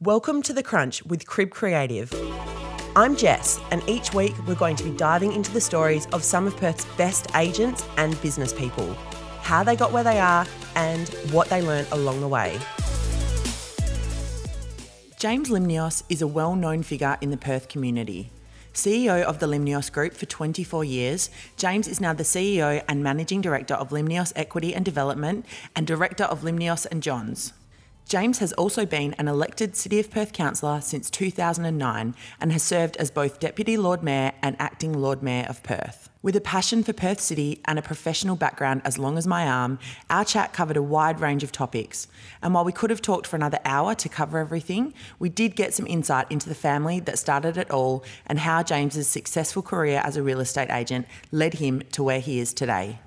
Welcome to The Crunch with Crib Creative. I'm Jess, and each week we're going to be diving into the stories of some of Perth's best agents and business people, how they got where they are, and what they learned along the way. James Limnios is a well known figure in the Perth community. CEO of the Limnios Group for 24 years, James is now the CEO and Managing Director of Limnios Equity and Development and Director of Limnios and Johns. James has also been an elected City of Perth councillor since 2009 and has served as both Deputy Lord Mayor and Acting Lord Mayor of Perth. With a passion for Perth City and a professional background as long as my arm, our chat covered a wide range of topics. And while we could have talked for another hour to cover everything, we did get some insight into the family that started it all and how James's successful career as a real estate agent led him to where he is today.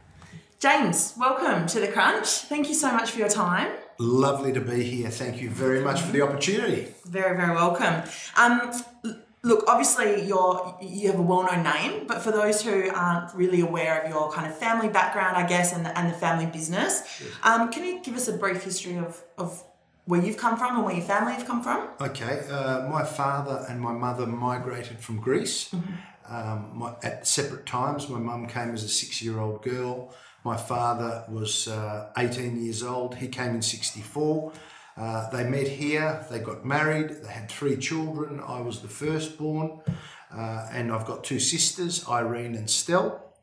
James, welcome to the Crunch. Thank you so much for your time. Lovely to be here. Thank you very much for the opportunity. Very, very welcome. Um, look, obviously you're you have a well-known name, but for those who aren't really aware of your kind of family background, I guess, and the, and the family business, um, can you give us a brief history of, of where you've come from and where your family have come from? Okay, uh, my father and my mother migrated from Greece Mm-hmm. um, my, at separate times. My mum came as a six-year-old girl. My father was uh, 18 years old. He came in 64. Uh, they met here, they got married, they had three children. I was the firstborn, uh, and I've got two sisters, Irene and Stell.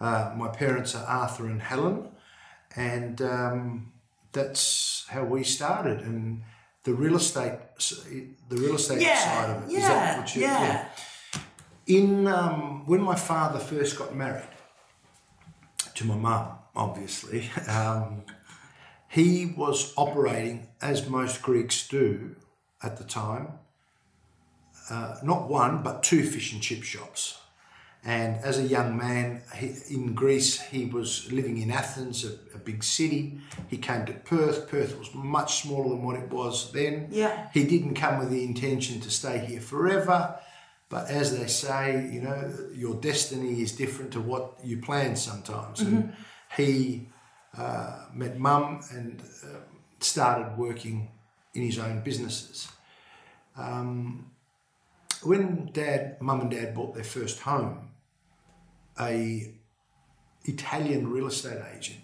Uh, my parents are Arthur and Helen, and um, that's how we started. And the real estate, the real estate Yeah, side of it, is yeah, that what you? yeah. In um, when my father first got married to my mum, obviously, um, he was operating as most Greeks do at the time. Uh, not one, but two fish and chip shops. And as a young man he, in Greece, he was living in Athens, a, a big city. He came to Perth. Perth was much smaller than what it was then. Yeah. He didn't come with the intention to stay here forever. But as they say, you know, your destiny is different to what you plan sometimes. And he uh, met mum and uh, started working in his own businesses. Um, when dad, mum and dad bought their first home, a Italian real estate agent,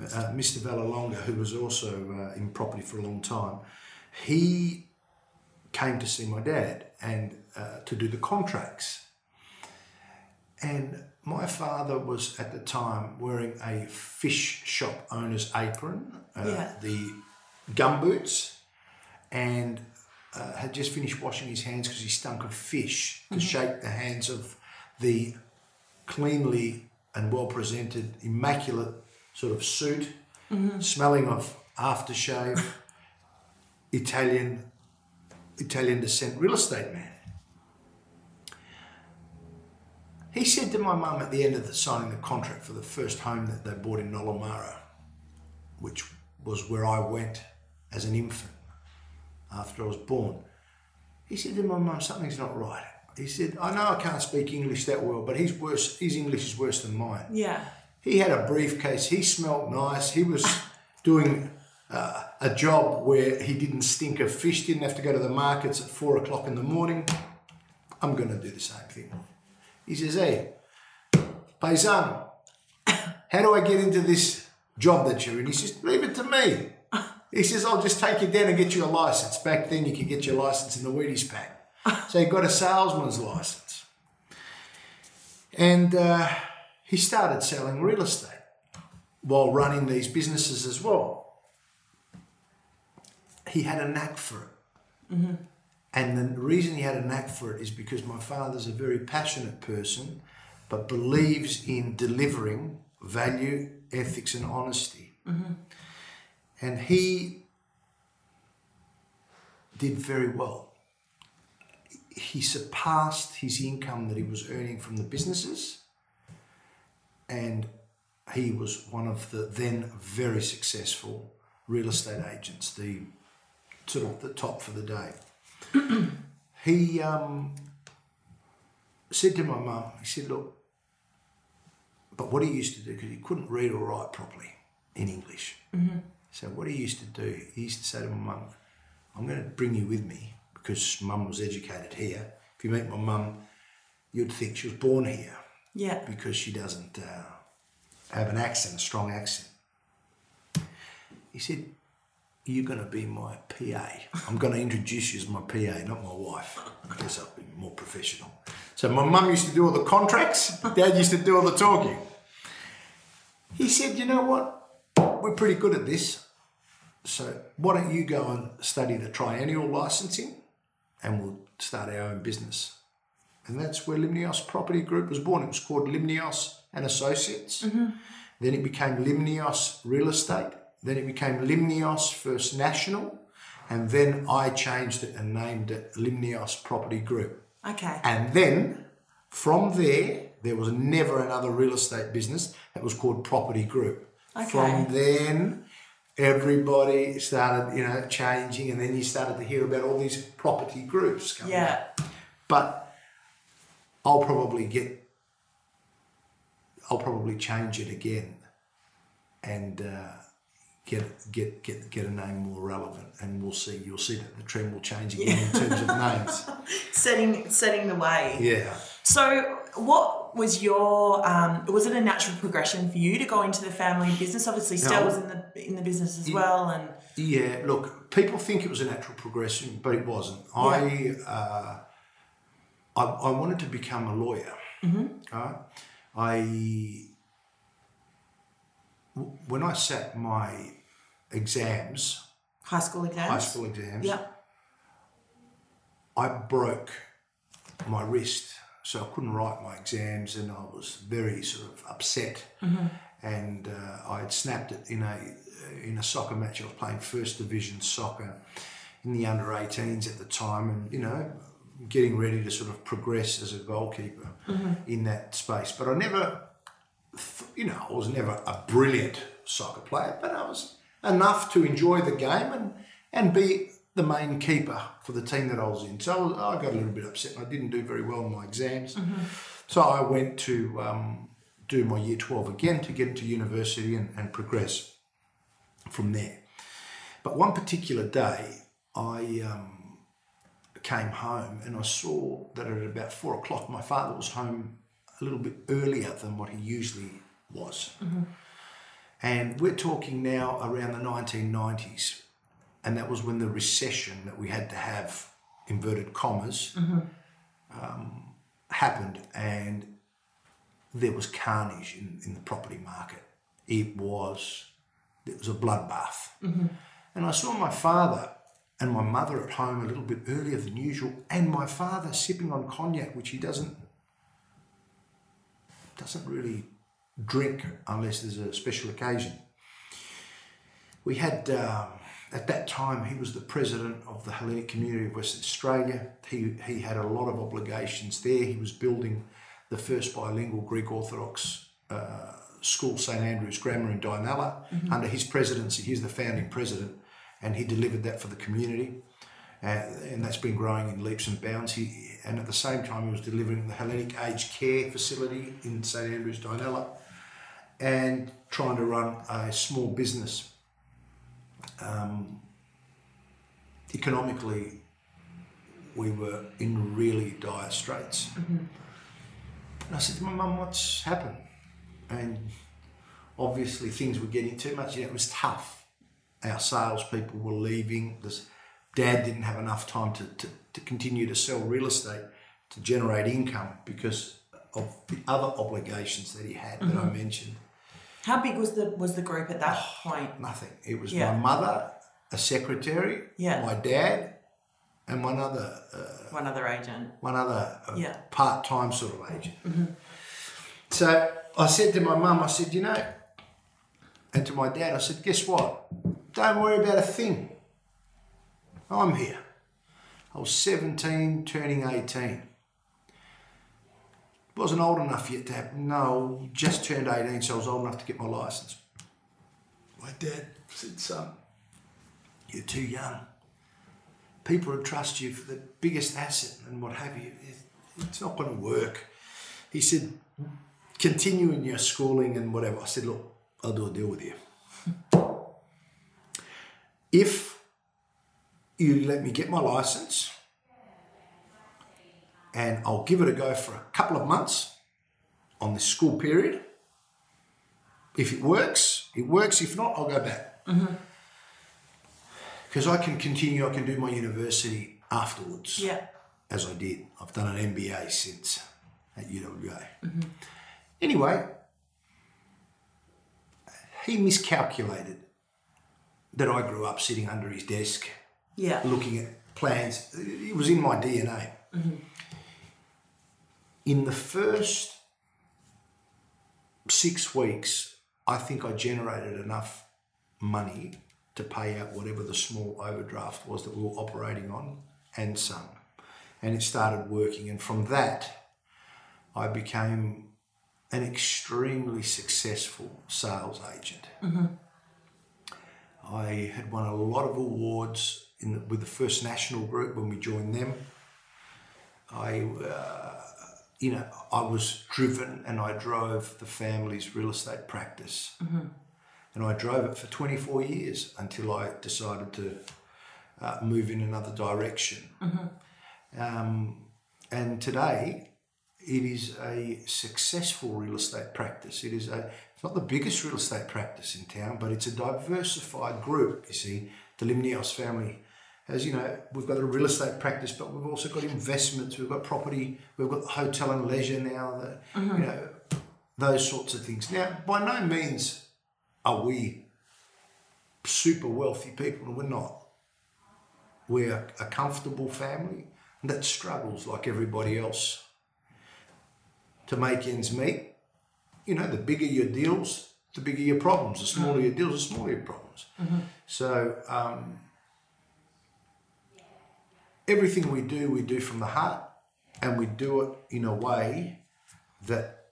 uh, Mr. Vallalonga, who was also uh, in property for a long time, he came to see my dad and uh, to do the contracts. And my father was at the time wearing a fish shop owner's apron, uh, Yeah. the gumboots, and uh, had just finished washing his hands because he stunk of fish to shake the hands of the cleanly and well presented, immaculate sort of suit, smelling of aftershave, Italian Italian descent real estate man. He said to my mum at the end of the signing the contract for the first home that they bought in Nollamara, which was where I went as an infant after I was born. He said to my mum, something's not right. He said, I know I can't speak English that well, but his worse his English is worse than mine. Yeah. He had a briefcase. He smelled nice. He was doing uh, a job where he didn't stink of fish. Didn't have to go to the markets at four o'clock in the morning. I'm going to do the same thing. He says, "Hey, paisano, how do I get into this job that you're in?" He says, "Leave it to me." He says, "I'll just take you down and get you a license." Back then, you could get your license in the Wheaties pack. So he got a salesman's license, and uh, he started selling real estate while running these businesses as well. He had a knack for it. And the reason he had a knack for it is because my father's a very passionate person, but believes in delivering value, ethics, and honesty. Mm-hmm. And he did very well. He surpassed his income that he was earning from the businesses, and he was one of the then very successful real estate agents, the sort of the top for the day he um, said to my mum, he said, look, but what he used to do, because he couldn't read or write properly in English. So what he used to do, he used to say to my mum, I'm going to bring you with me because mum was educated here. If you meet my mum, you'd think she was born here Yeah. because she doesn't uh, have an accent, a strong accent. He said, You're going to be my PA. I'm going to introduce you as my PA, not my wife. I guess I'll be more professional. So my mum used to do all the contracts, dad used to do all the talking. He said, You know what? We're pretty good at this. So why don't you go and study the triennial licensing and we'll start our own business. And that's where Limnios Property Group was born. It was called Limnios and Associates. Mm-hmm. Then it became Limnios Real Estate. Then it became Limnios First National. And then I changed it and named it Limnios Property Group. Okay. And then from there, there was never another real estate business that was called Property Group. Okay. From then, everybody started, you know, changing, and then you started to hear about all these property groups coming. up. Yeah. But I'll probably get, I'll probably change it again, and uh, get get get get a name more relevant, and we'll see. You'll see that the trend will change again in terms of names. Setting setting the way. Yeah. So, what was your? Um, was it a natural progression for you to go into the family business? Obviously, Stell No. was in the in the business as well, and Yeah, look, people think it was a natural progression, but it wasn't. I, uh, I I wanted to become a lawyer. Mm-hmm. I when I sat my exams, high school exams. high school exams, Yeah. I broke my wrist, so I couldn't write my exams, and I was very sort of upset. And uh, I had snapped it in a in a soccer match. I was playing first division soccer in the under 18s at the time, and you know, getting ready to sort of progress as a goalkeeper in that space. But I never, you know, I was never a brilliant soccer player, but I was enough to enjoy the game and and be the main keeper for the team that I was in. So I, got a little bit upset. I didn't do very well in my exams. So I went to um, do my year 12 again to get into university and, and progress from there. But one particular day, I um, came home and I saw that at about four o'clock, my father was home a little bit earlier than what he usually was. Mm-hmm. And we're talking now around the 1990s, and that was when the recession that we had to have, inverted commas, mm-hmm. um, happened, and there was carnage in, in the property market. It was it was a bloodbath. Mm-hmm. And I saw my father and my mother at home a little bit earlier than usual, and my father sipping on cognac, which he doesn't doesn't really drink unless there's a special occasion. We had um, at that time he was the president of the Hellenic Community of Western Australia. He he had a lot of obligations there. He was building the first bilingual Greek Orthodox uh, school, St Andrew's Grammar in Dianella. Under his presidency, he's the founding president, and he delivered that for the community. Uh, and that's been growing in leaps and bounds. He, and at the same time, he was delivering the Hellenic Aged Care Facility in St Andrews, Dianella, and trying to run a small business. Um, economically, we were in really dire straits. And I said to my mum, "What's happened?" And obviously, things were getting too much. Know, it was tough. Our salespeople were leaving. This dad didn't have enough time to, to, to continue to sell real estate to generate income because of the other obligations that he had that I mentioned. How big was the was the group at that point? Nothing. It was Yeah. my mother, a secretary, Yeah. my dad, and one other uh, One other agent. one other uh, Yeah. part-time sort of agent. So I said to my mum, I said, you know, and to my dad, I said, guess what? Don't worry about a thing. I'm here. I was 17, turning 18. Wasn't old enough yet to have, no, just turned 18, so I was old enough to get my license. My dad said, son, you're too young. People would trust you for the biggest asset and what have you. It's not going to work. He said, continue in your schooling and whatever. I said, look, I'll do a deal with you. if you let me get my license and I'll give it a go for a couple of months on the school period. If it works, it works. If not, I'll go back. Mm-hmm. Because I can continue, I can do my university afterwards, Yeah. as I did. I've done an MBA since at UWA. Mm-hmm. Anyway, he miscalculated that I grew up sitting under his desk Yeah. looking at plans. It was in my DNA. Mm-hmm. In the first six weeks, I think I generated enough money to pay out whatever the small overdraft was that we were operating on and some. And it started working. And from that, I became an extremely successful sales agent. Mm-hmm. I had won a lot of awards in the, with the First National Group when we joined them. I, uh, you know, I was driven and I drove the family's real estate practice. And I drove it for 24 years until I decided to uh, move in another direction. Um, and today, it is a successful real estate practice. It is a, it's not the biggest real estate practice in town, but it's a diversified group. You see, the Limnios family as you know, we've got a real estate practice, but we've also got investments. We've got property. We've got hotel and leisure now. That mm-hmm. you know, those sorts of things. Now, by no means are we super wealthy people. and We're not. We're a comfortable family that struggles like everybody else to make ends meet. You know, the bigger your deals, the bigger your problems. The smaller mm. your deals, the smaller your problems. Mm-hmm. So. Um, everything we do, we do from the heart, and we do it in a way that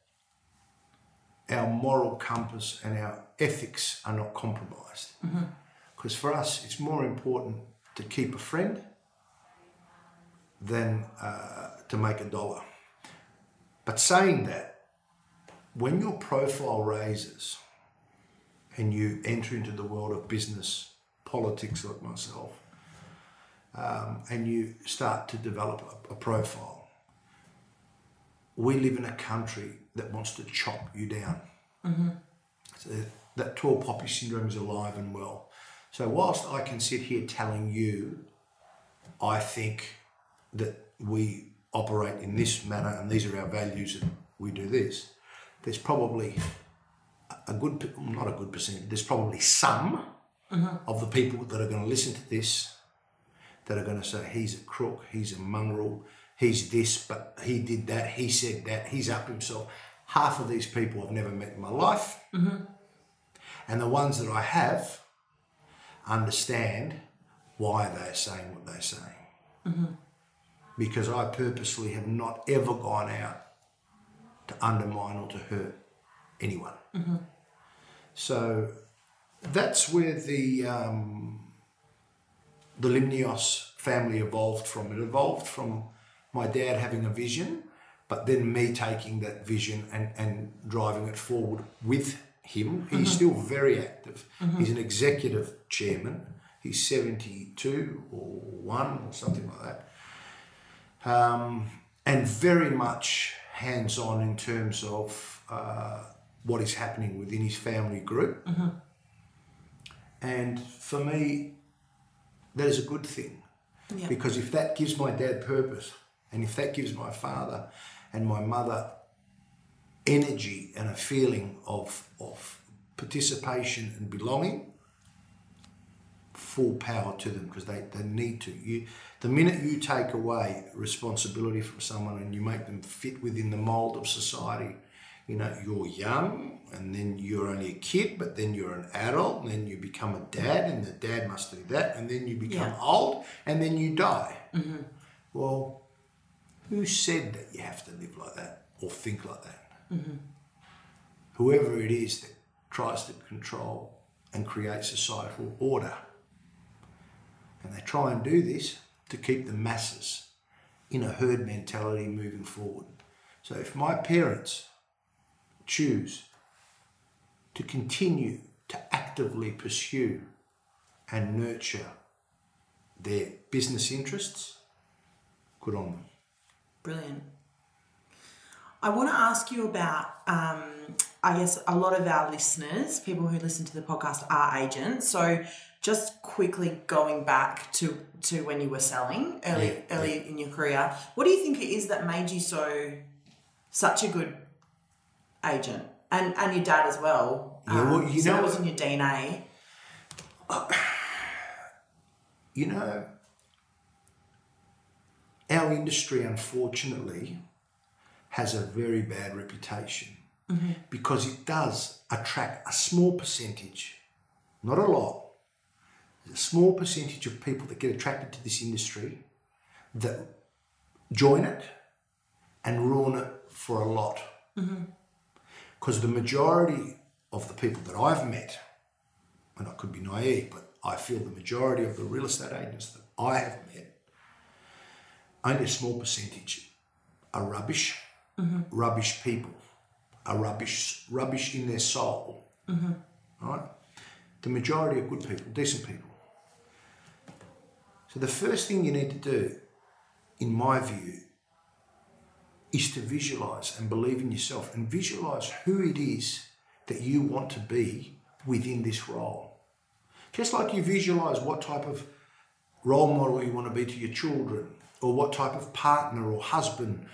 our moral compass and our ethics are not compromised. Because for us, it's more important to keep a friend than uh, to make a dollar. But saying that, when your profile raises and you enter into the world of business, politics, like myself, um, and you start to develop a, a profile. We live in a country that wants to chop you down. So that tall poppy syndrome is alive and well. So whilst I can sit here telling you, I think that we operate in this manner and these are our values and we do this, there's probably a good, not a good percentage, there's probably some of the people that are going to listen to this that are going to say he's a crook, he's a mongrel, he's this, but he did that, he said that, he's up himself. Half of these people I've never met in my life, mm-hmm. and the ones that I have understand why they're saying what they're saying. Mm-hmm. Because I purposely have not ever gone out to undermine or to hurt anyone. Mm-hmm. So that's where the um, the Limnios family evolved from. It evolved from my dad having a vision, but then me taking that vision and, and driving it forward with him. He's still very active. He's an executive chairman. He's 72 or 1 or something like that. Um, and very much hands on in terms of uh, what is happening within his family group. And for me, that is a good thing. Yeah. Because if that gives my dad purpose, and if that gives my father and my mother energy and a feeling of, of participation and belonging, full power to them because they, they need to. You, the minute you take away responsibility from someone and you make them fit within the mold of society, you know, you're young and then you're only a kid, but then you're an adult and then you become a dad and the dad must do that and then you become Yeah. old and then you die. Mm-hmm. Well, who said that you have to live like that or think like that? Mm-hmm. Whoever it is that tries to control and create societal order. And they try and do this to keep the masses in a herd mentality moving forward. So if my parents choose to continue to actively pursue and nurture their business interests, good on them. Brilliant. I want to ask you about, um, I guess, a lot of our listeners, people who listen to the podcast, are agents. So, just quickly going back to, to when you were selling early Yeah, early in your career, what do you think it is that made you so such a good agent? And and your dad as well. Um, Yeah, well, you so know- it was in your DNA. You know, our industry, unfortunately, has a very bad reputation because it does attract a small percentage, not a lot, a small percentage of people that get attracted to this industry that join it and ruin it for a lot. Because the majority of the people that I've met, and I could be naive, but I feel the majority of the real estate agents that I have met, only a small percentage are rubbish, mm-hmm. rubbish people, are rubbish, rubbish in their soul, mm-hmm. right? The majority are good people, decent people. So the first thing you need to do, in my view, is to visualize and believe in yourself and visualize who it is that you want to be within this role. Just like you visualize what type of role model you want to be to your children, or what type of partner or husband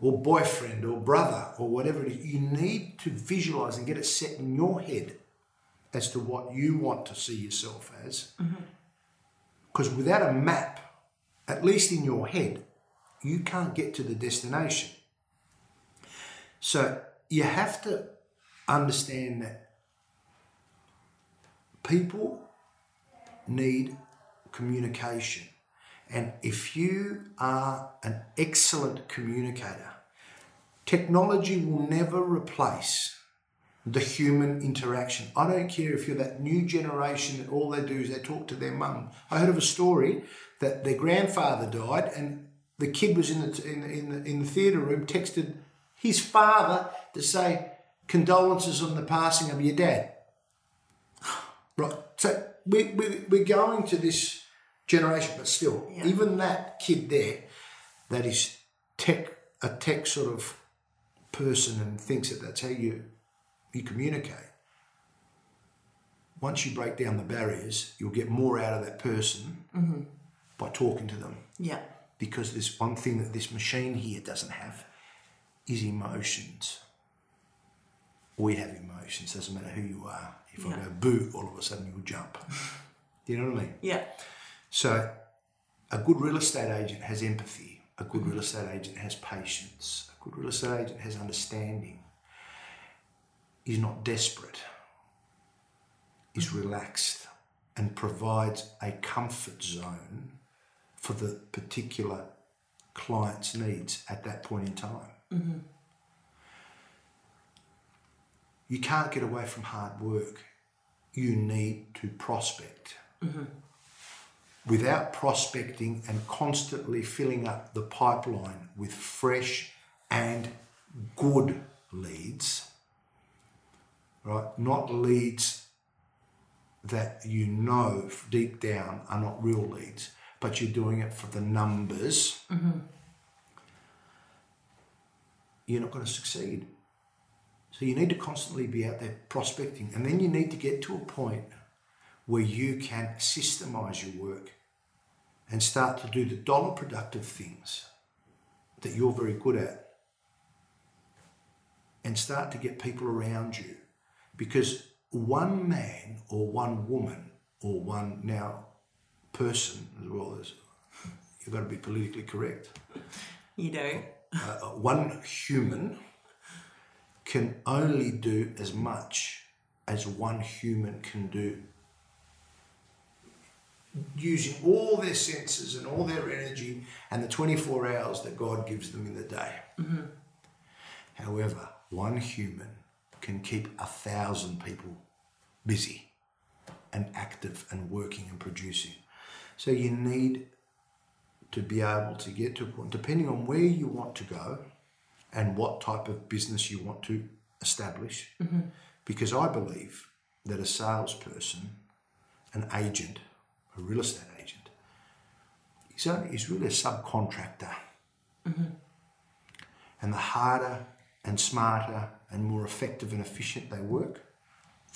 or boyfriend or brother or whatever it is, you need to visualize and get it set in your head as to what you want to see yourself as. Mm-hmm. Because without a map, at least in your head, you can't get to the destination. So you have to understand that people need communication. And if you are an excellent communicator, technology will never replace the human interaction. I don't care if you're that new generation that all they do is they talk to their mum. I heard of a story that their grandfather died and the kid was in the, in, in the, in the theatre room, texted his father to say, condolences on the passing of your dad. Right. So we, we, we're going to this generation, but still, Yeah. even that kid there that is tech, a tech sort of person and thinks that that's how you, you communicate. Once you break down the barriers, you'll get more out of that person mm-hmm. by talking to them. Yeah. Because there's one thing that this machine here doesn't have is emotions. We have emotions, doesn't matter who you are. If I go boo, all of a sudden you'll jump. Do you know what I mean? Yeah. So, a good real estate agent has empathy. A good real estate agent has patience. A good real estate agent has understanding. Is not desperate. Is relaxed and provides a comfort zone for the particular client's needs at that point in time. Mm-hmm. You can't get away from hard work. You need to prospect mm-hmm. without prospecting and constantly filling up the pipeline with fresh and good leads, right? Not leads that you know deep down are not real leads, but you're doing it for the numbers. Mm-hmm. You're not going to succeed. So you need to constantly be out there prospecting, and then you need to get to a point where you can systemize your work and start to do the dollar productive things that you're very good at and start to get people around you because one man or one woman or one now person as well as you've got to be politically correct You do. Uh, one human can only do as much as one human can do. Using all their senses and all their energy and the 24 hours that God gives them in the day. However, one human can keep a thousand people busy and active and working and producing. So you need to be able to get to a point, depending on where you want to go and what type of business you want to establish. Because I believe that a salesperson, an agent, a real estate agent, is, only, he's really a subcontractor. And the harder and smarter and more effective and efficient they work,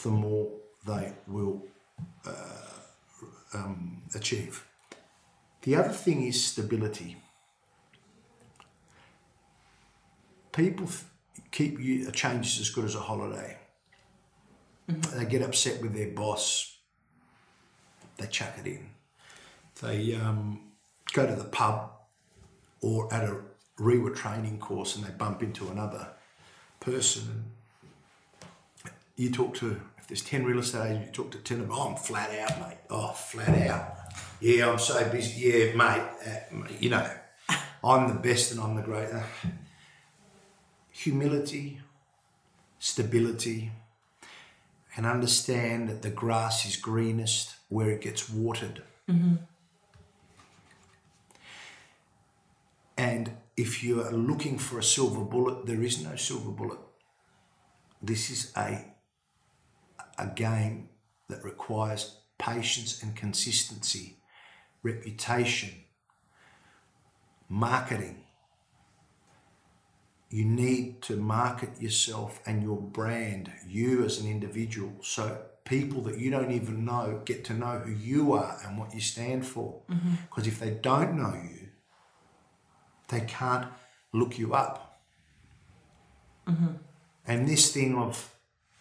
the more they will uh, um, achieve. The other thing is stability. People keep you, a change is as good as a holiday. They get upset with their boss, they chuck it in. They um, go to the pub or at a REWA training course and they bump into another person you talk to, if there's 10 real estate agents, you talk to 10 of them, oh, I'm flat out, mate. Oh, flat out. Yeah, I'm so busy. Yeah, mate. Uh, you know, I'm the best and I'm the great. Uh, humility, stability, and understand that the grass is greenest where it gets watered. And if you are looking for a silver bullet, there is no silver bullet. This is a, a game that requires patience and consistency, reputation, marketing. You need to market yourself and your brand, you as an individual, so people that you don't even know get to know who you are and what you stand for. Mm-hmm. Because if they don't know you, they can't look you up. Mm-hmm. And this thing of,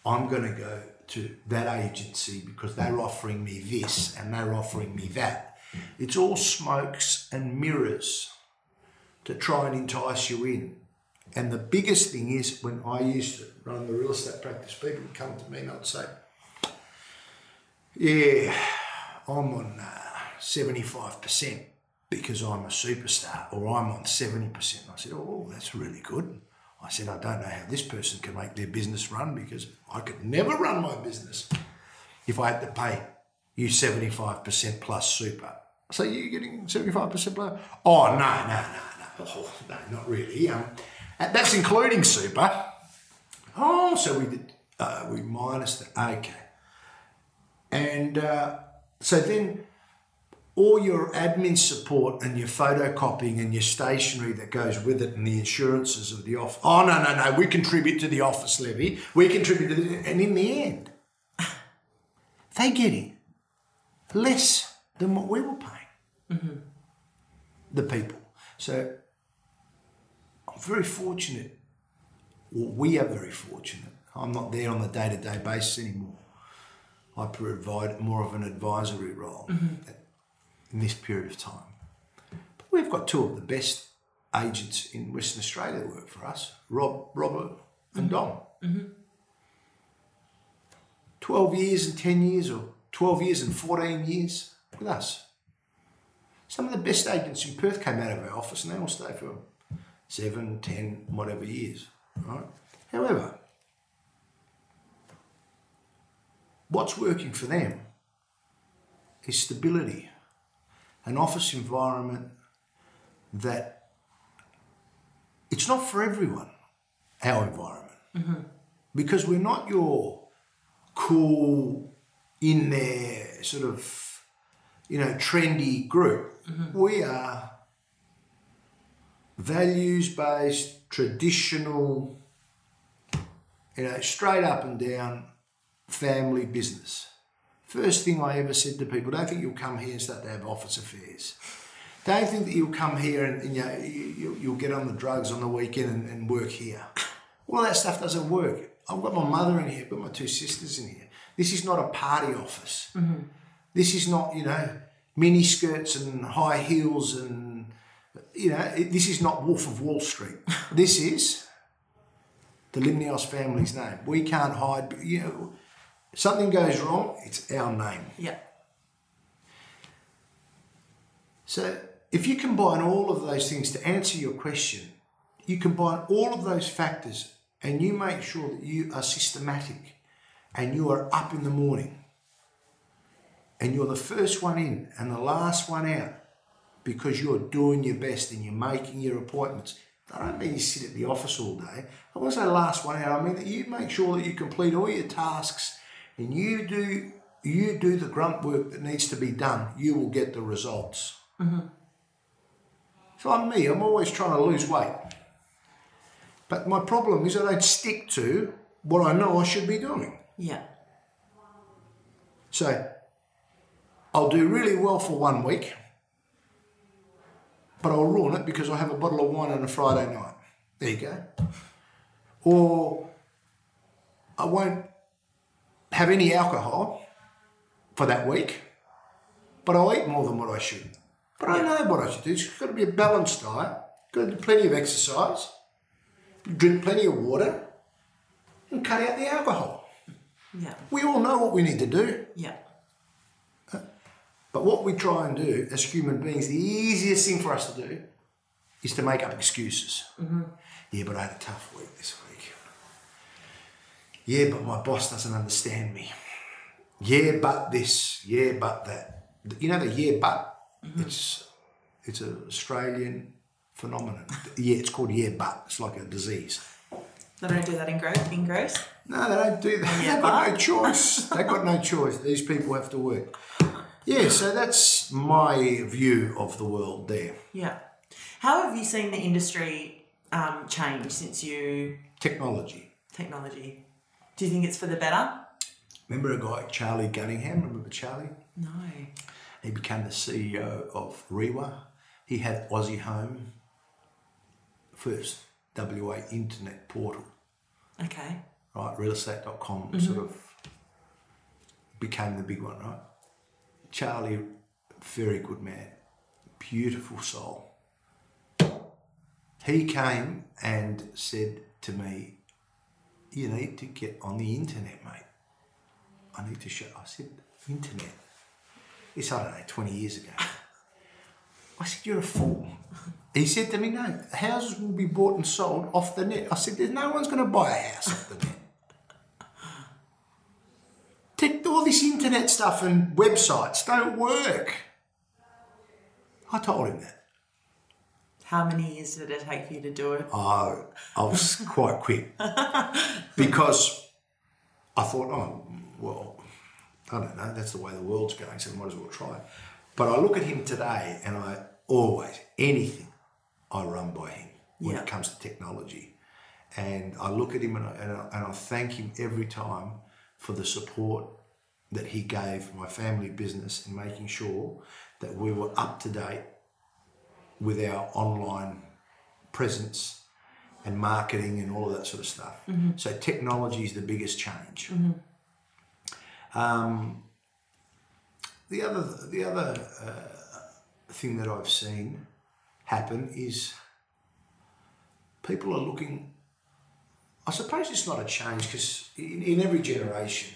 I'm going to go to that agency because they're offering me this and they're offering me that. It's all smokes and mirrors to try and entice you in. And the biggest thing is when I used to run the real estate practice, people would come to me and I'd say, Yeah, I'm on uh, 75% because I'm a superstar, or I'm on 70%. I said, Oh, that's really good. I said, I don't know how this person can make their business run because I could never run my business if I had to pay you 75% plus super. So you're getting 75% plus? Oh, no, no, no, no. Oh, no, not really. Um, that's including super. Oh, so we did, uh, we minus the, okay. And uh, so then all your admin support and your photocopying and your stationery that goes with it and the insurances of the office. Oh, no, no, no, we contribute to the office levy. We contribute to the, and in the end, they get it less than what we were paying mm-hmm. the people. So I'm very fortunate, or we are very fortunate. I'm not there on the day to day basis anymore. I provide more of an advisory role mm-hmm. In this period of time. But we've got two of the best agents in Western Australia that work for us Rob, Robert, and Dom. 12 years and 10 years, or 12 years and 14 years with us. Some of the best agents in Perth came out of our office and they all stay for seven, ten, whatever years. Right? However, what's working for them is stability, an office environment that it's not for everyone, our environment. Mm-hmm. Because we're not your cool, in there, sort of, you know, trendy group. Mm-hmm. We are values based, traditional, you know, straight up and down family business. First thing I ever said to people, don't think you'll come here and start to have office affairs. Don't think that you'll come here and, and you know, you, you- you'll get on the drugs on the weekend and, and work here. All that stuff doesn't work. I've got my mother in here, I've got my two sisters in here. This is not a party office. Mm-hmm. This is not, you know, mini skirts and high heels and, you know, it, this is not Wolf of Wall Street. this is the Limnios family's name. We can't hide, you know, something goes wrong, it's our name. Yeah. So if you combine all of those things to answer your question, you combine all of those factors and you make sure that you are systematic and you are up in the morning and you're the first one in and the last one out because you're doing your best and you're making your appointments. I don't mean you sit at the office all day. I want to say last one out. I mean that you make sure that you complete all your tasks and you do you do the grunt work that needs to be done. You will get the results. Mm-hmm. So I'm me, I'm always trying to lose weight. But my problem is I don't stick to what I know I should be doing. Yeah. So I'll do really well for one week, but I'll ruin it because I have a bottle of wine on a Friday night. There you go. Or I won't have any alcohol for that week, but I'll eat more than what I should. But I know what I should do. It's got to be a balanced diet. Got to do plenty of exercise, drink plenty of water, and cut out the alcohol. Yeah. We all know what we need to do. Yeah. But what we try and do as human beings, the easiest thing for us to do is to make up excuses. Mm-hmm. Yeah, but I had a tough week this week. Yeah, but my boss doesn't understand me. Yeah, but this. Yeah, but that. You know the yeah, but. It's it's an Australian phenomenon. Yeah, it's called yeah, but. It's like a disease. They don't do that in Greece. In Greece. No, they don't do that. Yeah, They've got no choice. They've got no choice. These people have to work. Yeah, so that's my view of the world there. Yeah. How have you seen the industry um, change since you Technology. technology? Do you think it's for the better? Remember a guy, Charlie Gunningham? Remember Charlie? No. He became the CEO of REWA. He had Aussie Home, first WA internet portal, Okay. right? Realestate.com mm-hmm. sort of became the big one, right? Charlie, very good man, beautiful soul. He came and said to me, You need to get on the internet, mate. I need to show. I said, Internet? It's, I don't know, 20 years ago. I said, You're a fool. He said to me, No, houses will be bought and sold off the net. I said, There's no one's going to buy a house off the net. Take all this internet stuff and websites don't work. I told him that. How many years did it take for you to do it? I, I was quite quick because I thought, oh, well, I don't know, that's the way the world's going, so I might as well try it. But I look at him today and I always, anything, I run by him when Yeah. it comes to technology. And I look at him and I, and, I, and I thank him every time for the support that he gave my family business in making sure that we were up to date with our online presence and marketing and all of that sort of stuff. So technology is the biggest change. Um, the other the other uh, thing that I've seen happen is people are looking. I suppose it's not a change because in, in every generation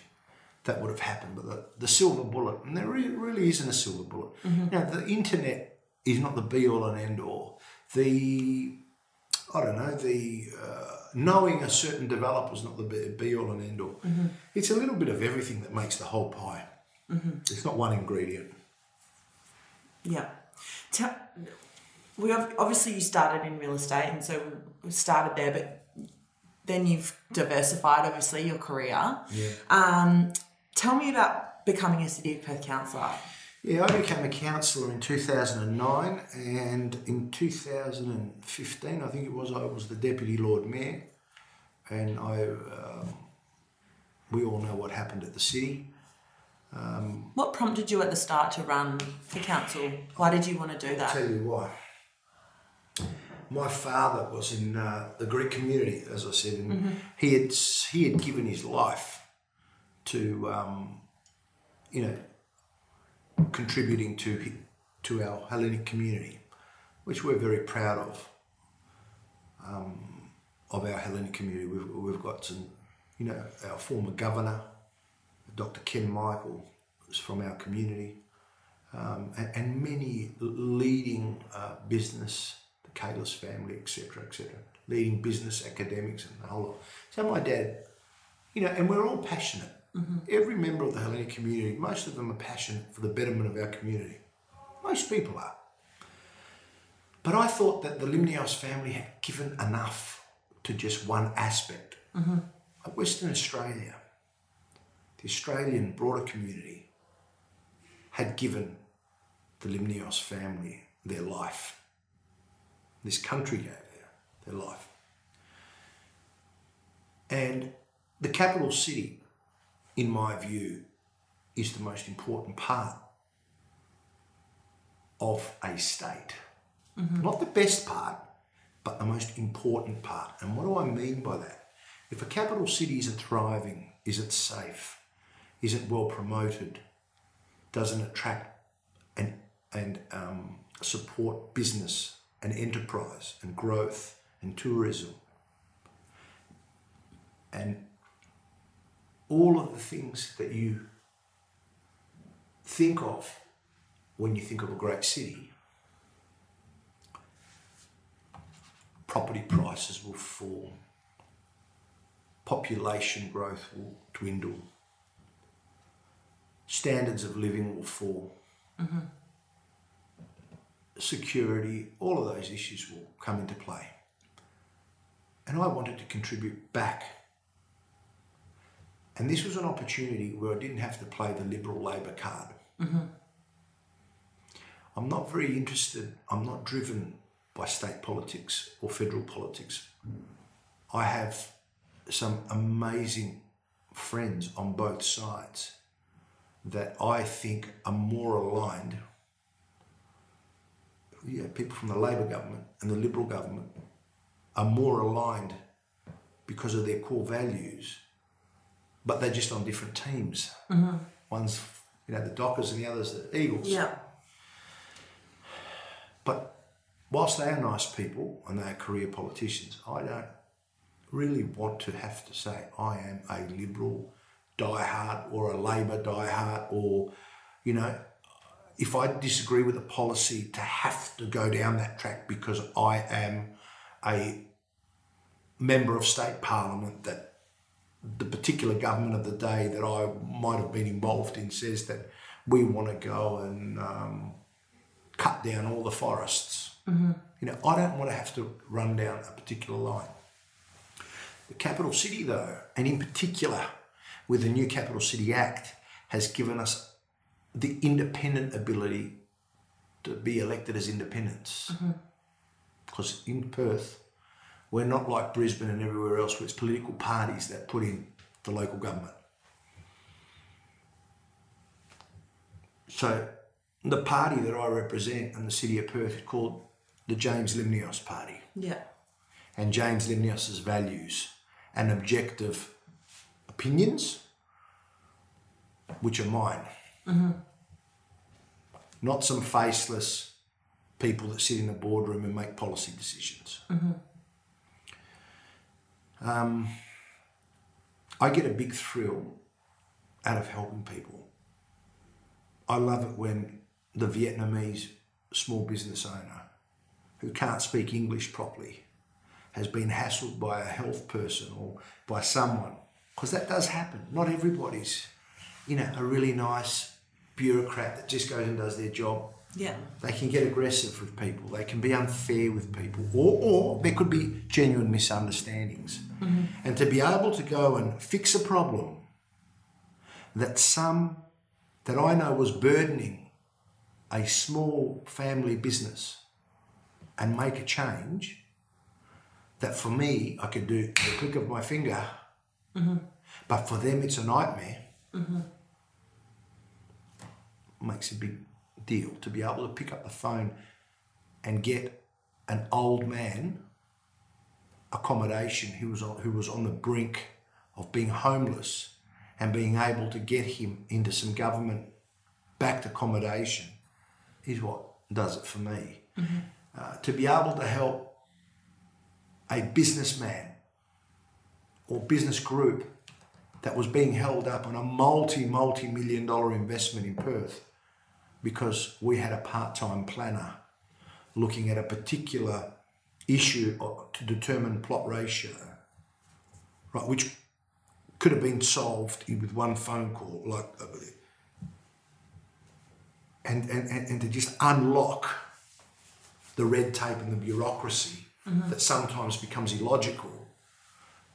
that would have happened, but the, the silver bullet, and there really, really isn't a silver bullet. Now, the internet is not the be all and end all. The, I don't know, the uh, knowing a certain developer is not the be, be all and end all. It's a little bit of everything that makes the whole pie. It's not one ingredient. Yeah. Tell, we ob- obviously you started in real estate, and so we started there, but then you've diversified, obviously, your career. Yeah. Um, tell me about becoming a City of Perth councillor. Yeah, I became a councillor in 2009, and in 2015, I think it was, I was the deputy Lord Mayor, and I, um, we all know what happened at the city. What prompted you at the start to run for council? Why did you want to do that? I'll tell you why. My father was in uh, the Greek community, as I said, and he had he had given his life to, um, you know, contributing to to our Hellenic community, which we're very proud of. Um, of our Hellenic community, we've we've got some, you know, our former governor, Dr. Ken Michael, is from our community um, and, and many leading uh, business, the Kailis family, etc., etc., leading business academics and the whole lot. So my dad, you know, and we're all passionate. Mm-hmm. Every member of the Hellenic community, most of them are passionate for the betterment of our community. Most people are. But I thought that the Limnios family had given enough to just one aspect. Mm-hmm. Of Western Australia, the Australian broader community, had given the Limnios family their life. this country gave their, their life. And the capital city, in my view, is the most important part of a state. Not the best part, but the most important part. And what do I mean by that? If a capital city isn't thriving, is it safe? Is it well promoted? Doesn't attract and, and um, support business and enterprise and growth and tourism? And all of the things that you think of when you think of a great city. Property prices will fall, population growth will dwindle, standards of living will fall, mm-hmm. security, all of those issues will come into play. And I wanted to contribute back and this was an opportunity where I didn't have to play the Liberal Labor card. Mm-hmm. I'm not very interested, I'm not driven by state politics or federal politics. I have some amazing friends on both sides that I think are more aligned. Yeah, people from the Labor government and the Liberal government are more aligned because of their core values but they're just on different teams. Mm-hmm. One's, you know, the Dockers and the others the Eagles. Yeah. But whilst they are nice people and they are career politicians, I don't really want to have to say I am a Liberal diehard or a Labor diehard or, you know, if I disagree with a policy to have to go down that track because I am a member of state parliament that the particular government of the day that I might have been involved in says that we want to go and um, cut down all the forests. You know, I don't want to have to run down a particular line. The capital city, though, and in particular with the new Capital City Act, has given us the independent ability to be elected as independents. Because in Perth, we're not like Brisbane and everywhere else where it's political parties that put in the local government. So the party that I represent in the city of Perth is called the James Limnios Party. Yeah. And James Limnios's values and objective opinions, which are mine. Mm-hmm. Not some faceless people that sit in a boardroom and make policy decisions. Mm-hmm. Um, I get a big thrill out of helping people. I love it when the Vietnamese small business owner who can't speak English properly has been hassled by a health person or by someone, because that does happen. Not everybody's, you know, a really nice bureaucrat that just goes and does their job Yeah. they can get aggressive with people. They can be unfair with people, or, or there could be genuine misunderstandings. Mm-hmm. And to be able to go and fix a problem that some that I know was burdening a small family business and make a change that for me I could do the click of my finger, mm-hmm. but for them it's a nightmare. Mm-hmm. Makes a big deal to be able to pick up the phone and get an old man accommodation who was on, who was on the brink of being homeless and being able to get him into some government backed accommodation is what does it for me. Uh, to be able to help a businessman or business group that was being held up on a multi multi million dollar investment in Perth because we had a part time planner looking at a particular issue to determine plot ratio, right, which could have been solved with one phone call, like, uh, and, and, and, to just unlock the red tape and the bureaucracy that sometimes becomes illogical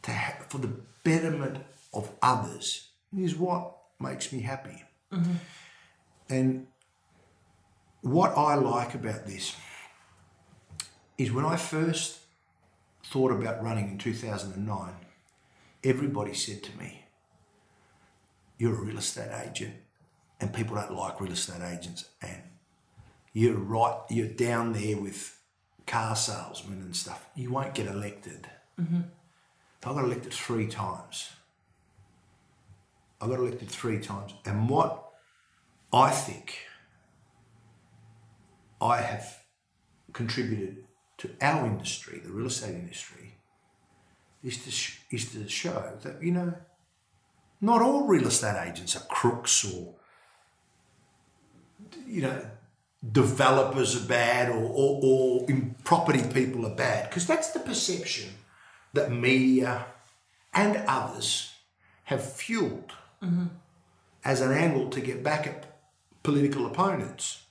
to ha- for the betterment of others is what makes me happy. And what I like about this is when I first thought about running in 2009, everybody said to me, You're a real estate agent, and people don't like real estate agents, and you're right, you're down there with car salesmen and stuff. You won't get elected. Mm-hmm. I got elected three times. I got elected three times. And what I think I have contributed to our industry, the real estate industry, is to, sh- is to show that, you know, not all real estate agents are crooks or, you know, developers are bad or, or, or property people are bad. Because that's the perception that media and others have fueled mm-hmm. as an angle to get back at political opponents.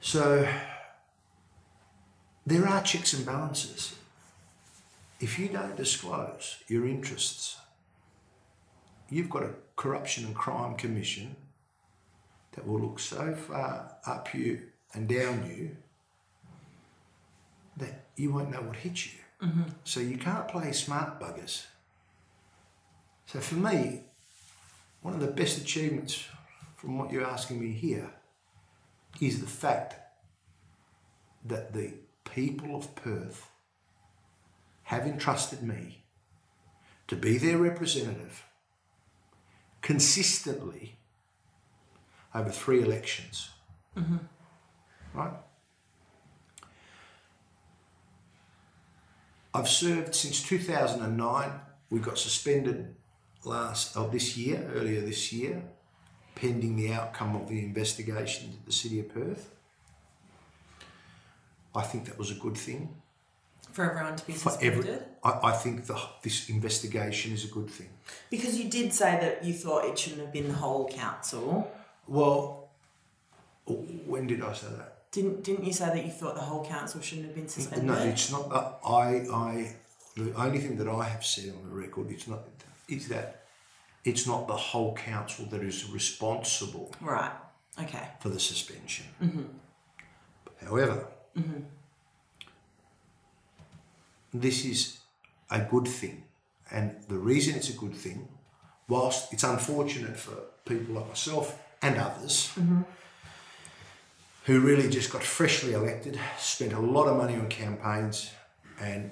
So there are checks and balances. If you don't disclose your interests, you've got a corruption and crime commission that will look so far up you and down you that you won't know what hit you. Mm-hmm. So you can't play smart buggers. So for me, one of the best achievements from what you're asking me here is the fact that the people of Perth have entrusted me to be their representative consistently over three elections. Mm-hmm. Right? I've served since 2009. We got suspended last of oh, this year, earlier this year, pending the outcome of the investigation at the City of Perth. I think that was a good thing. For everyone to be suspended? Every, I, I think the, this investigation is a good thing. Because you did say that you thought it shouldn't have been the whole council. Well, when did I say that? Didn't Didn't you say that you thought the whole council shouldn't have been suspended? No, it's not. Uh, I I the only thing that I have said on the record it's not is that it's not the whole council that is responsible. Right. Okay. For the suspension. Mm-hmm. However, mm-hmm. this is a good thing, and the reason it's a good thing, whilst it's unfortunate for people like myself and others mm-hmm. who really just got freshly elected, spent a lot of money on campaigns, and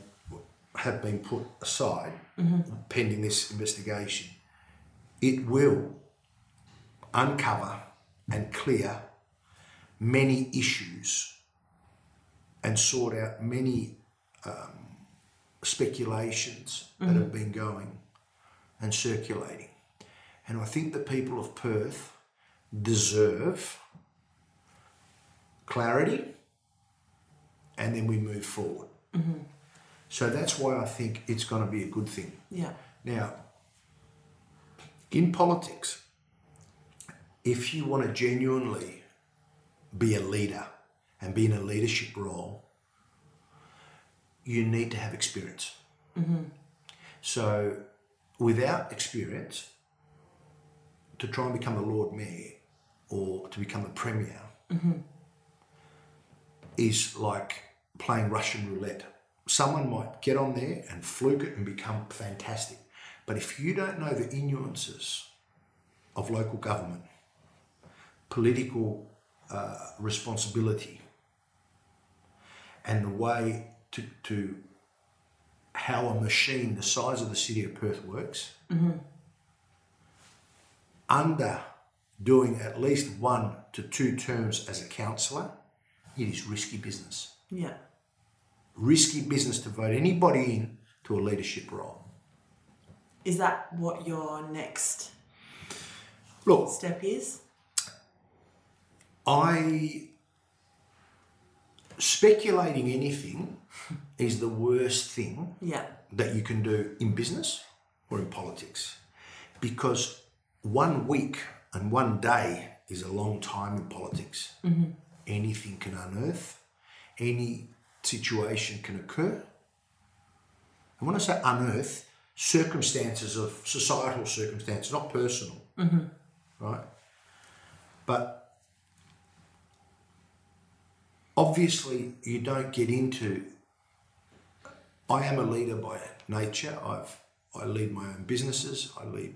have been put aside mm-hmm. pending this investigation. It will uncover and clear many issues and sort out many um, speculations mm-hmm. that have been going and circulating. And I think the people of Perth deserve clarity and then we move forward. Mm-hmm. So that's why I think it's going to be a good thing. Yeah. Now, in politics, if you want to genuinely be a leader and be in a leadership role, you need to have experience. Mm-hmm. So, without experience, to try and become a Lord Mayor or to become a Premier mm-hmm. is like playing Russian roulette. Someone might get on there and fluke it and become fantastic. But if you don't know the nuances of local government, political uh, responsibility, and the way to, to how a machine the size of the city of Perth works, mm-hmm under doing at least one to two terms as a councillor, it is risky business. Yeah. Risky business to vote anybody in to a leadership role. Is that what your next Look, step is? I speculating anything is the worst thing yeah. that you can do in business or in politics because one week and one day is a long time in politics. Mm-hmm. Anything can unearth, any situation can occur. And when I say unearth, circumstances of societal circumstance, not personal, mm-hmm. right? But obviously, you don't get into. I am a leader by nature. I've I lead my own businesses. I lead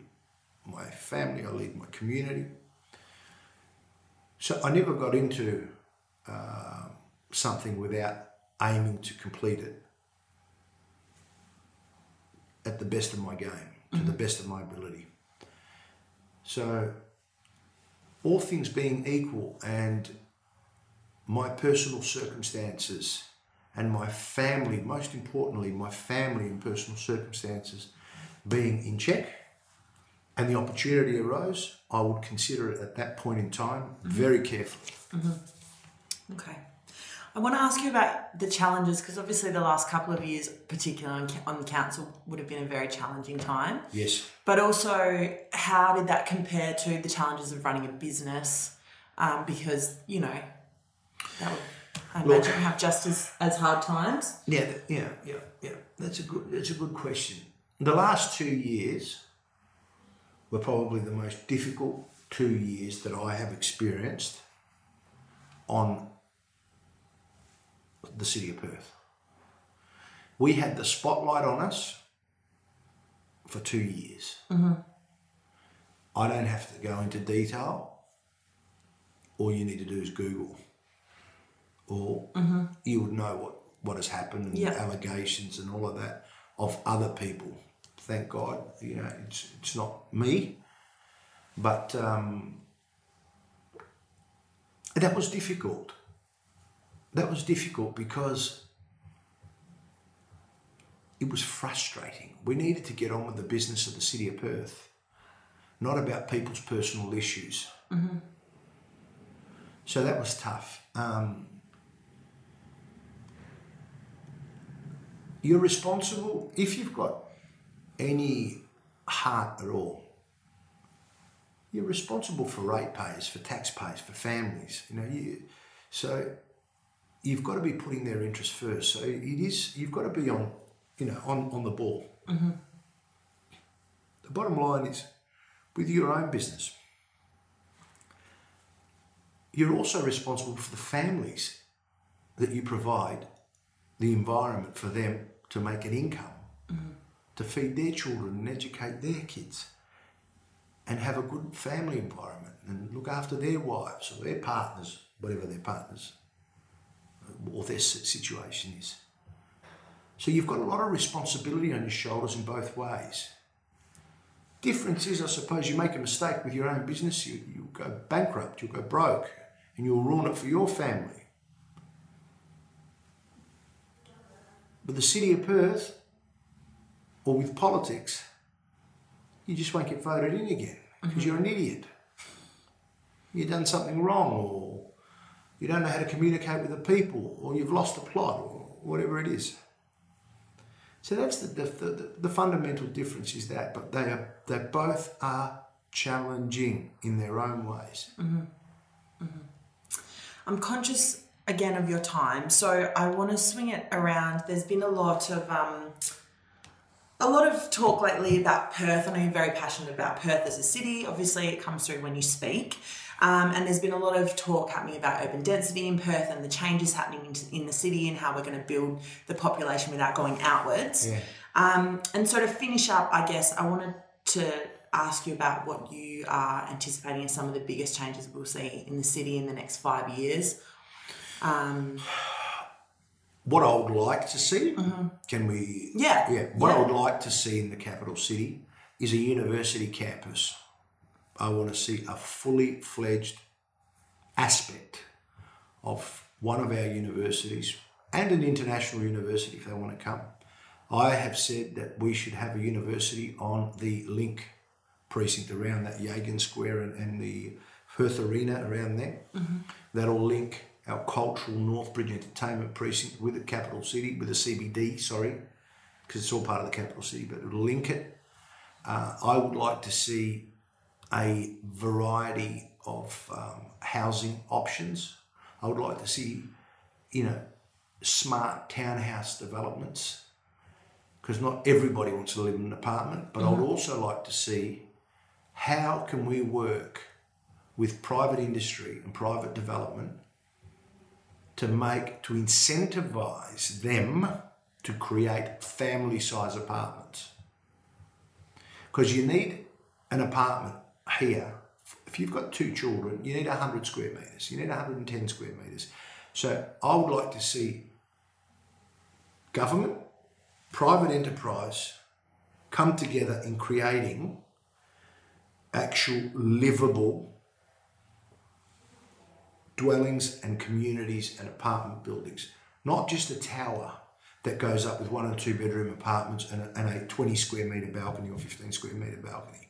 my family. I lead my community. So I never got into uh, something without aiming to complete it at the best of my game, to the mm-hmm. best of my ability. So, all things being equal, and my personal circumstances and my family, most importantly, my family and personal circumstances being in check, and the opportunity arose, I would consider it at that point in time mm-hmm. very carefully. Mm-hmm. Okay. I want to ask you about the challenges because obviously the last couple of years, particularly on, on the council, would have been a very challenging time. Yes. But also, how did that compare to the challenges of running a business? Um, because you know, that would, I Look- imagine have just as, as hard times. Yeah, yeah, yeah, yeah. That's a good. That's a good question. The last two years were probably the most difficult two years that I have experienced on the city of Perth. We had the spotlight on us for two years. I don't have to go into detail. All you need to do is Google, or you would know what, what has happened and Yeah. allegations and all of that of other people. Thank God, you know, it's, it's not me, but um, that was difficult. That was difficult because it was frustrating. We needed to get on with the business of the city of Perth, not about people's personal issues. So that was tough. Um, you're responsible if you've got any heart at all. You're responsible for ratepayers, for taxpayers, for families. You know, you, so you've got to be putting their interests first. So it is you've got to be on, you know, on on the ball. Mm-hmm. The bottom line is, with your own business, you're also responsible for the families that you provide the environment for them to make an income, mm-hmm. to feed their children and educate their kids, and have a good family environment and look after their wives or their partners, whatever their partners or their situation is. So you've got a lot of responsibility on your shoulders in both ways. Difference is, I suppose, you make a mistake with your own business, you, you go bankrupt, you'll go broke, and you'll ruin it for your family. With the city of Perth, or with politics, you just won't get voted in again because mm-hmm. you're an idiot. You've done something wrong, or you don't know how to communicate with the people, or you've lost the plot, or whatever it is. So that's the, the, the, the fundamental difference is that, but they are they both are challenging in their own ways. I'm conscious again of your time, so I want to swing it around. There's been a lot of um, a lot of talk lately about Perth. I know you're very passionate about Perth as a city. Obviously, it comes through when you speak. Um, and there's been a lot of talk happening about urban density in Perth and the changes happening in, in the city and how we're going to build the population without going outwards. Yeah. Um, and so to finish up, I guess I wanted to ask you about what you are anticipating as some of the biggest changes we'll see in the city in the next five years. Um, What I would like to see, can we? Yeah, Yeah. What I would like to see in the capital city is a university campus. I want to see a fully fledged aspect of one of our universities and an international university if they want to come. I have said that we should have a university on the link precinct around that Yagan Square and, and the Perth Arena around there. That'll link our cultural Northbridge Entertainment Precinct with the capital city, with the CBD, sorry, because it's all part of the capital city, but it'll link it. Uh, I would like to see a variety of um, housing options. I would like to see, you know, smart townhouse developments because not everybody wants to live in an apartment. But I would also like to see how can we work with private industry and private development to make to incentivize them to create family size apartments because you need an apartment here if you've got two children you need 100 square meters you need 110 square meters so i would like to see government private enterprise come together in creating actual livable dwellings and communities and apartment buildings, not just a tower that goes up with one or two bedroom apartments and a, and a 20 square metre balcony or 15 square metre balcony.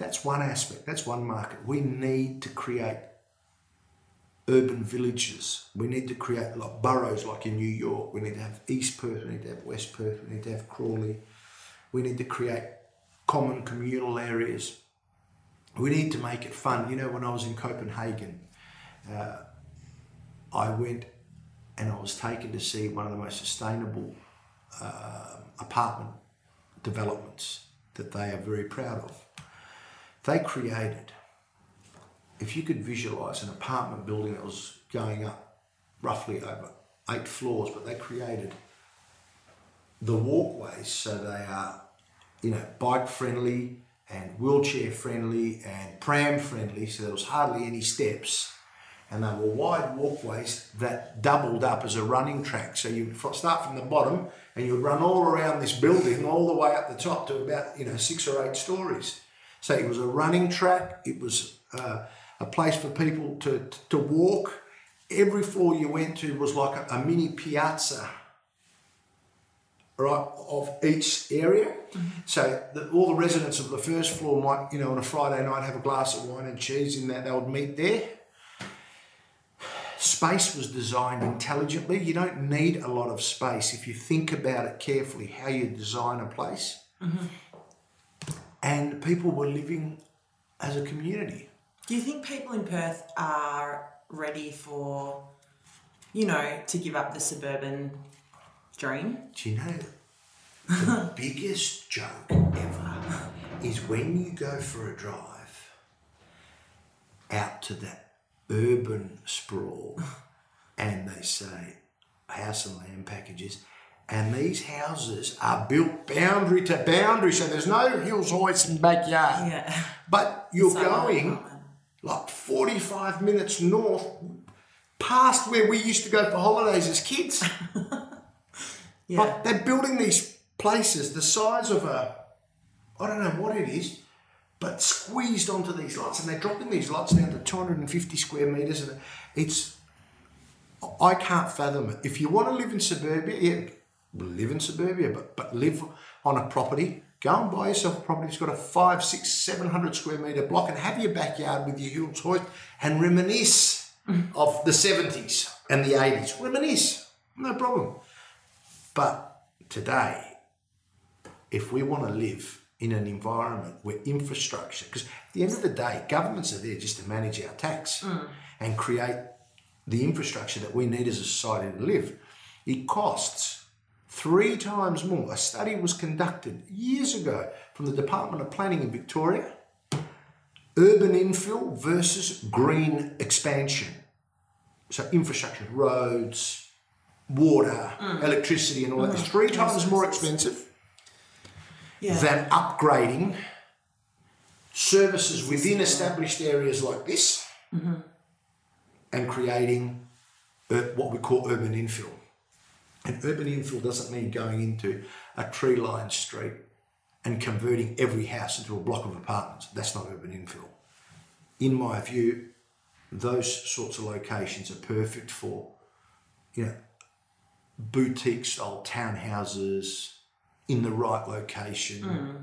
That's one aspect, that's one market. We need to create urban villages. We need to create like boroughs like in New York. We need to have East Perth, we need to have West Perth, we need to have Crawley. We need to create common communal areas. We need to make it fun. You know, when I was in Copenhagen, uh, I went and I was taken to see one of the most sustainable uh, apartment developments that they are very proud of. They created, if you could visualize an apartment building that was going up roughly over eight floors, but they created the walkways so they are, you know, bike friendly and wheelchair friendly and pram friendly, so there was hardly any steps and they were wide walkways that doubled up as a running track. So you start from the bottom and you would run all around this building, all the way up the top to about you know six or eight stories. So it was a running track. It was uh, a place for people to to walk. Every floor you went to was like a, a mini piazza. Right of each area, mm-hmm. so the, all the residents of the first floor might, you know, on a Friday night have a glass of wine and cheese in that they would meet there space was designed intelligently. You don't need a lot of space if you think about it carefully, how you design a place. Mm-hmm. And people were living as a community. Do you think people in Perth are ready for, you know, to give up the suburban dream? Do you know the biggest joke ever is when you go for a drive out to that urban sprawl and they say house and land packages and these houses are built boundary to boundary so there's no hills hoist and backyard yeah. but you're going like 45 minutes north past where we used to go for holidays as kids yeah. but they're building these places the size of a i don't know what it is but squeezed onto these lots, and they're dropping these lots down to 250 square meters, and it's I can't fathom it. If you want to live in suburbia, yeah, live in suburbia, but but live on a property. Go and buy yourself a property that's got a five, six, seven hundred square meter block, and have your backyard with your hills hoist, and reminisce of the seventies and the eighties. Reminisce, no problem. But today, if we want to live in an environment where infrastructure, because at the end of the day, governments are there just to manage our tax mm. and create the infrastructure that we need as a society to live. It costs three times more. A study was conducted years ago from the Department of Planning in Victoria urban infill versus green expansion. So, infrastructure, roads, water, mm. electricity, and all that is mm. three times more expensive yeah. than upgrading services within established areas like this mm-hmm. and creating what we call urban infill. And urban infill doesn't mean going into a tree lined street and converting every house into a block of apartments. That's not urban infill. In my view, those sorts of locations are perfect for, you know, boutique style townhouses, in the right location, mm.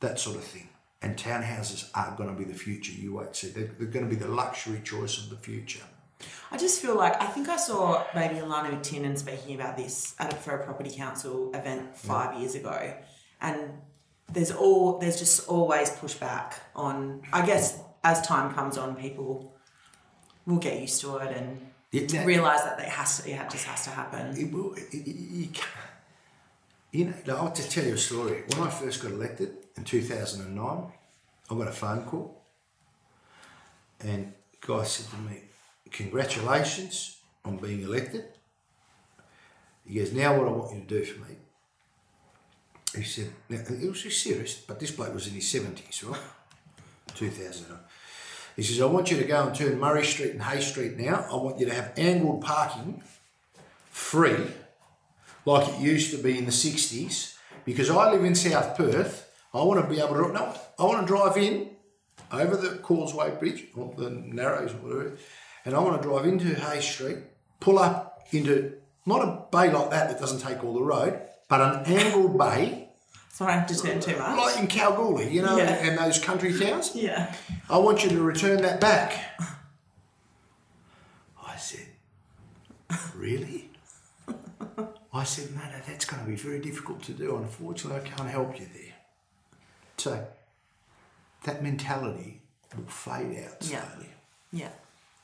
that sort of thing. And townhouses are going to be the future. You won't see. They're, they're going to be the luxury choice of the future. I just feel like I think I saw maybe Alannah MacTiernan speaking about this at a, for a property council event five yeah. years ago, and there's all there's just always pushback on. I guess as time comes on, people will get used to it and yeah, realize that it has to. It just has to happen. It will. It, it, you you know, I'll just tell you a story. When I first got elected in 2009, I got a phone call and guy said to me, Congratulations, on being elected. He goes, now what I want you to do for me. He said, now, it was serious, but this bloke was in his 70s, right? 2000. He says, I want you to go and turn Murray Street and Hay Street now. I want you to have angled parking free, like it used to be in the 60s, because I live in South Perth. I want to be able to, no, I want to drive in over the Causeway Bridge, or the Narrows, or whatever, and I want to drive into Hay Street, pull up into not a bay like that that doesn't take all the road, but an angled bay, So I have to turn too much. like in Kalgoorlie, you know, Yeah. and those country towns. Yeah. I want you to return that back. I said, Really? I said, No, no, that's going to be very difficult to do. Unfortunately, I can't help you there. So that mentality will fade out Yeah. slowly. Yeah.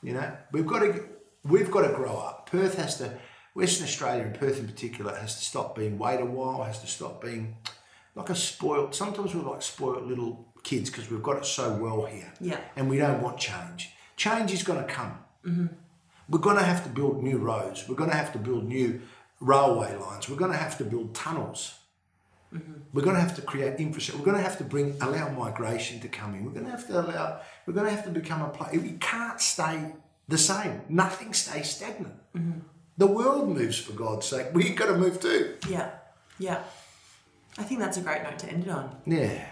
You know, we've got to we've got to grow up. Perth has to, Western Australia and Perth in particular has to stop being wait a while. Has to stop being like a spoiled. Sometimes we're like spoiled little kids because we've got it so well here. Yeah. And we don't want change. Change is going to come. Mm-hmm. We're going to have to build new roads. We're going to have to build new railway lines. We're going to have to build tunnels. Mm-hmm. We're going to have to create infrastructure. We're going to have to bring allow migration to come in. We're going to have to allow. We're going to have to become a place. We can't stay the same. Nothing stays stagnant. Mm-hmm. The world moves for God's sake. We've got to move too. Yeah. Yeah. I think that's a great note to end it on. Yeah.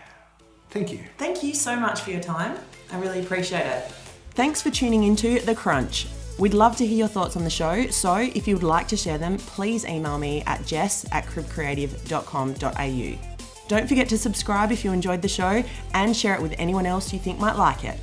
Thank you. Thank you so much for your time. I really appreciate it. Thanks for tuning into The Crunch. We'd love to hear your thoughts on the show, so if you would like to share them, please email me at jess at cribcreative.com.au. Don't forget to subscribe if you enjoyed the show and share it with anyone else you think might like it.